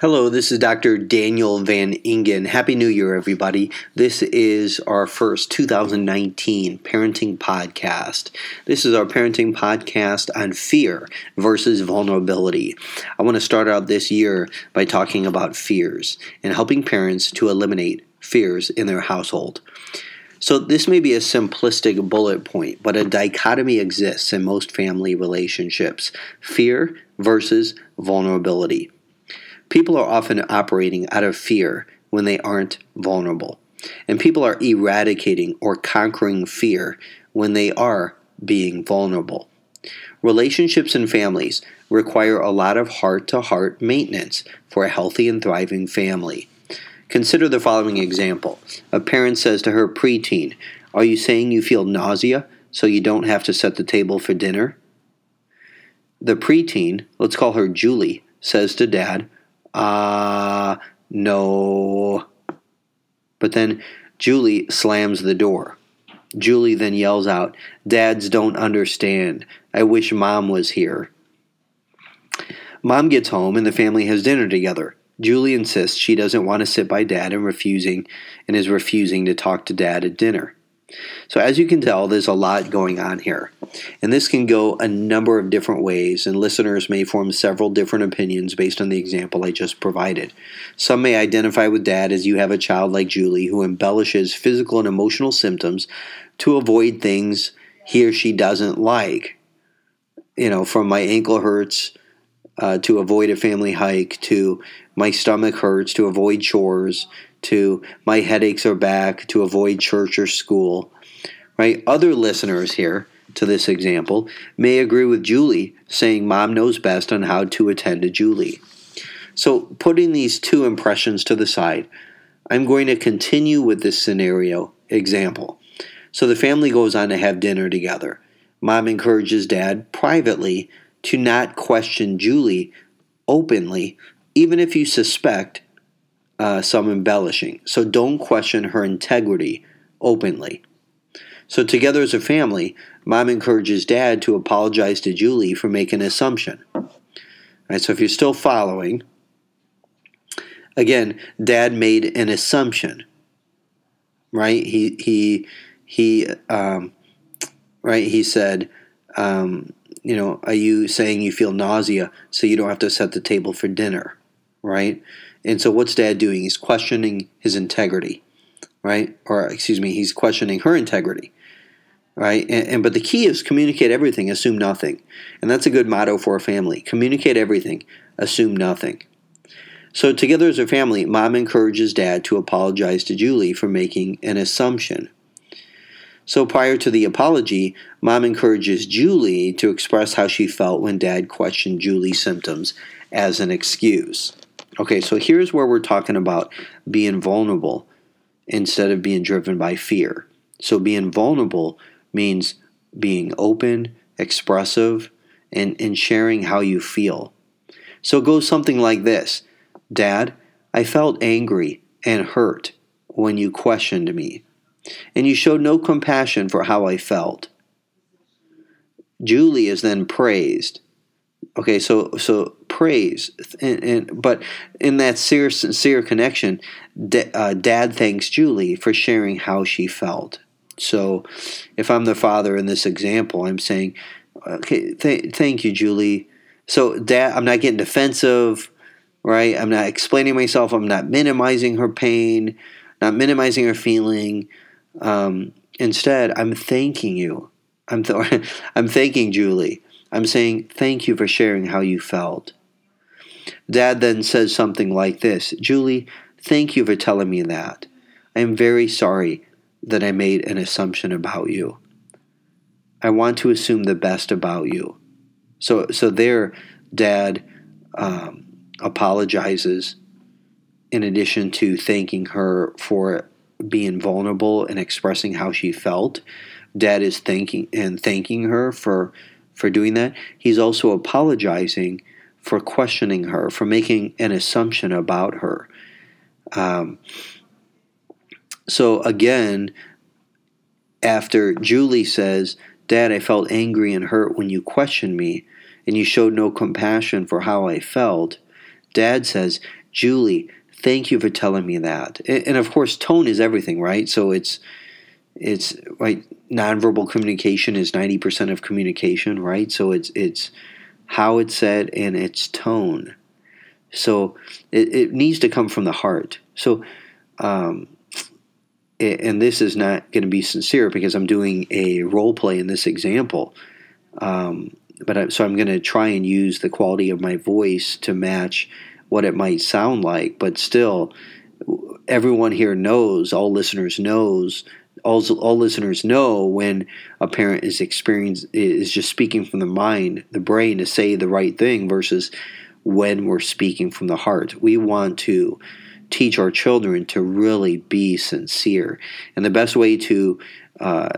Hello, this is Dr. Daniel Van Ingen. Happy New Year, everybody. This is our first 2019 parenting podcast. This is our parenting podcast on fear versus vulnerability. I want to start out this year by talking about fears and helping parents to eliminate fears in their household. So, this may be a simplistic bullet point, but a dichotomy exists in most family relationships fear versus vulnerability. People are often operating out of fear when they aren't vulnerable. And people are eradicating or conquering fear when they are being vulnerable. Relationships and families require a lot of heart to heart maintenance for a healthy and thriving family. Consider the following example A parent says to her preteen, Are you saying you feel nausea so you don't have to set the table for dinner? The preteen, let's call her Julie, says to dad, uh, no. But then Julie slams the door. Julie then yells out, Dads don't understand. I wish mom was here. Mom gets home and the family has dinner together. Julie insists she doesn't want to sit by dad and refusing and is refusing to talk to dad at dinner. So, as you can tell, there's a lot going on here. And this can go a number of different ways, and listeners may form several different opinions based on the example I just provided. Some may identify with dad as you have a child like Julie who embellishes physical and emotional symptoms to avoid things he or she doesn't like. You know, from my ankle hurts uh, to avoid a family hike, to my stomach hurts to avoid chores, to my headaches are back to avoid church or school. Right? Other listeners here to this example may agree with Julie, saying mom knows best on how to attend to Julie. So, putting these two impressions to the side, I'm going to continue with this scenario example. So, the family goes on to have dinner together. Mom encourages dad privately to not question Julie openly, even if you suspect uh, some embellishing. So don't question her integrity openly. So, together as a family, mom encourages dad to apologize to Julie for making an assumption. Right, so, if you're still following, again, dad made an assumption. Right? He he he um, right. He said, um, you know, are you saying you feel nausea so you don't have to set the table for dinner? Right? And so what's dad doing? He's questioning his integrity, right? Or excuse me, he's questioning her integrity. Right? And, and but the key is communicate everything, assume nothing. And that's a good motto for a family. Communicate everything, assume nothing. So together as a family, mom encourages dad to apologize to Julie for making an assumption. So prior to the apology, mom encourages Julie to express how she felt when dad questioned Julie's symptoms as an excuse. Okay, so here's where we're talking about being vulnerable instead of being driven by fear. So being vulnerable means being open, expressive, and, and sharing how you feel. So it goes something like this Dad, I felt angry and hurt when you questioned me, and you showed no compassion for how I felt. Julie is then praised. Okay, so so praise, and, and but in that sincere, sincere connection, uh, Dad thanks Julie for sharing how she felt. So, if I'm the father in this example, I'm saying, okay, th- thank you, Julie. So, Dad, I'm not getting defensive, right? I'm not explaining myself. I'm not minimizing her pain, not minimizing her feeling. Um, instead, I'm thanking you. I'm th- I'm thanking Julie. I'm saying thank you for sharing how you felt. Dad then says something like this Julie, thank you for telling me that. I am very sorry that I made an assumption about you. I want to assume the best about you. So, so there, Dad um, apologizes in addition to thanking her for being vulnerable and expressing how she felt. Dad is thanking and thanking her for for doing that. He's also apologizing for questioning her, for making an assumption about her. Um, so again, after Julie says, Dad, I felt angry and hurt when you questioned me, and you showed no compassion for how I felt, Dad says, Julie, thank you for telling me that. And, of course, tone is everything, right? So it's it's right. Nonverbal communication is ninety percent of communication, right? So it's it's how it's said and its tone. So it, it needs to come from the heart. So, um, and this is not going to be sincere because I'm doing a role play in this example. Um, but I, so I'm going to try and use the quality of my voice to match what it might sound like. But still, everyone here knows, all listeners knows, all, all listeners know when a parent is experience is just speaking from the mind, the brain to say the right thing versus when we're speaking from the heart. We want to teach our children to really be sincere. And the best way to, uh,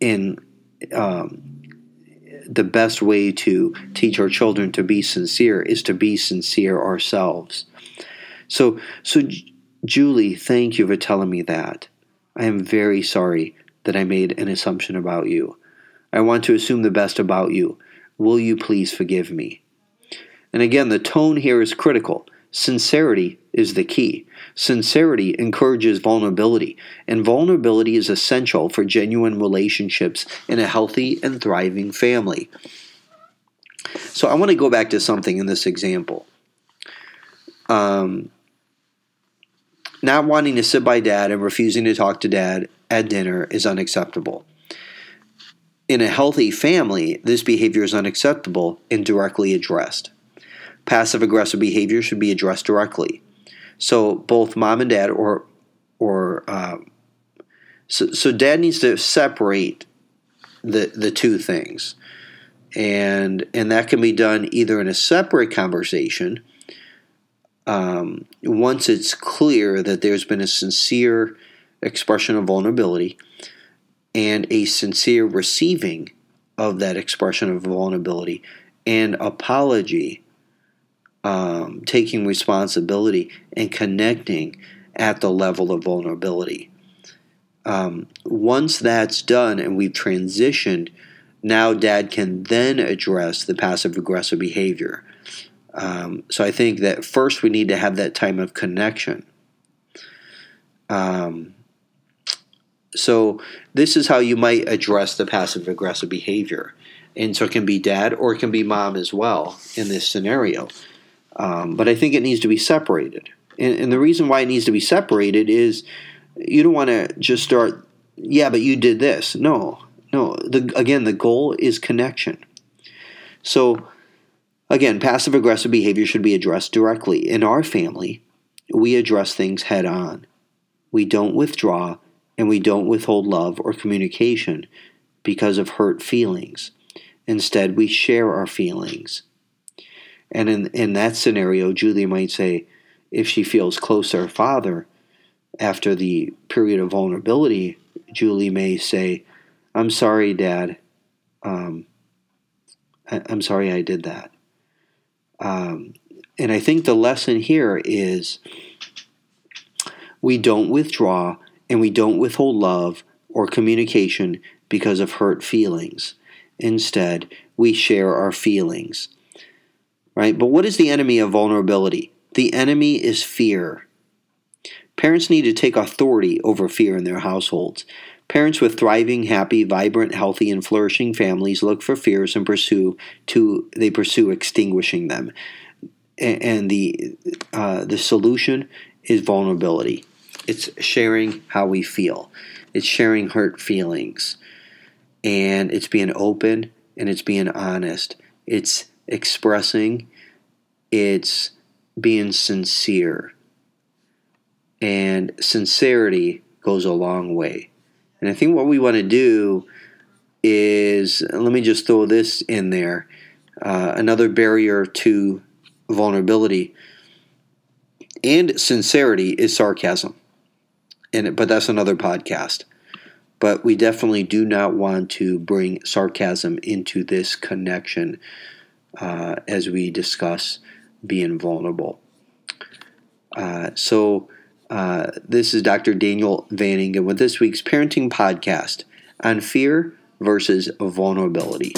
in, um, the best way to teach our children to be sincere is to be sincere ourselves. So, so Julie, thank you for telling me that. I am very sorry that I made an assumption about you. I want to assume the best about you. Will you please forgive me? And again, the tone here is critical. Sincerity is the key. Sincerity encourages vulnerability, and vulnerability is essential for genuine relationships in a healthy and thriving family. So, I want to go back to something in this example. Um, not wanting to sit by dad and refusing to talk to dad at dinner is unacceptable. In a healthy family, this behavior is unacceptable and directly addressed passive aggressive behavior should be addressed directly. So both mom and dad, or or uh, so, so dad needs to separate the the two things, and and that can be done either in a separate conversation. Um, once it's clear that there's been a sincere expression of vulnerability and a sincere receiving of that expression of vulnerability and apology um, taking responsibility and connecting at the level of vulnerability. Um, once that's done and we've transitioned, now dad can then address the passive aggressive behavior. Um, so I think that first we need to have that time of connection. Um, so this is how you might address the passive aggressive behavior. And so it can be dad or it can be mom as well in this scenario. Um, but I think it needs to be separated. And, and, the reason why it needs to be separated is you don't want to just start, yeah, but you did this. No, no. The, again, the goal is connection. So, again, passive aggressive behavior should be addressed directly. In our family, we address things head on. We don't withdraw and we don't withhold love or communication because of hurt feelings. Instead, we share our feelings and in, in that scenario, Julia might say, if she feels close to her father after the period of vulnerability, Julie may say, I'm sorry, Dad. Um, I, am sorry I did that. Um, and I think the lesson here is we don't withdraw and we don't withhold love or communication because of hurt feelings. Instead, we share our feelings right? But what is the enemy of vulnerability? The enemy is fear. Parents need to take authority over fear in their households. Parents with thriving, happy, vibrant, healthy, and flourishing families look for fears and pursue to they pursue extinguishing them. And the uh, the solution is vulnerability. It's sharing how we feel. It's sharing hurt feelings, and it's being open and it's being honest. It's expressing, it's being sincere. And sincerity goes a long way. And I think what we want to do is let me just throw this in there uh, another barrier to vulnerability and sincerity is sarcasm. And, but that's another podcast. But we definitely do not want to bring sarcasm into this connection uh, as we discuss being vulnerable. Uh, so, uh, this is Dr. Daniel Van Ingen with this week's parenting podcast on fear versus vulnerability.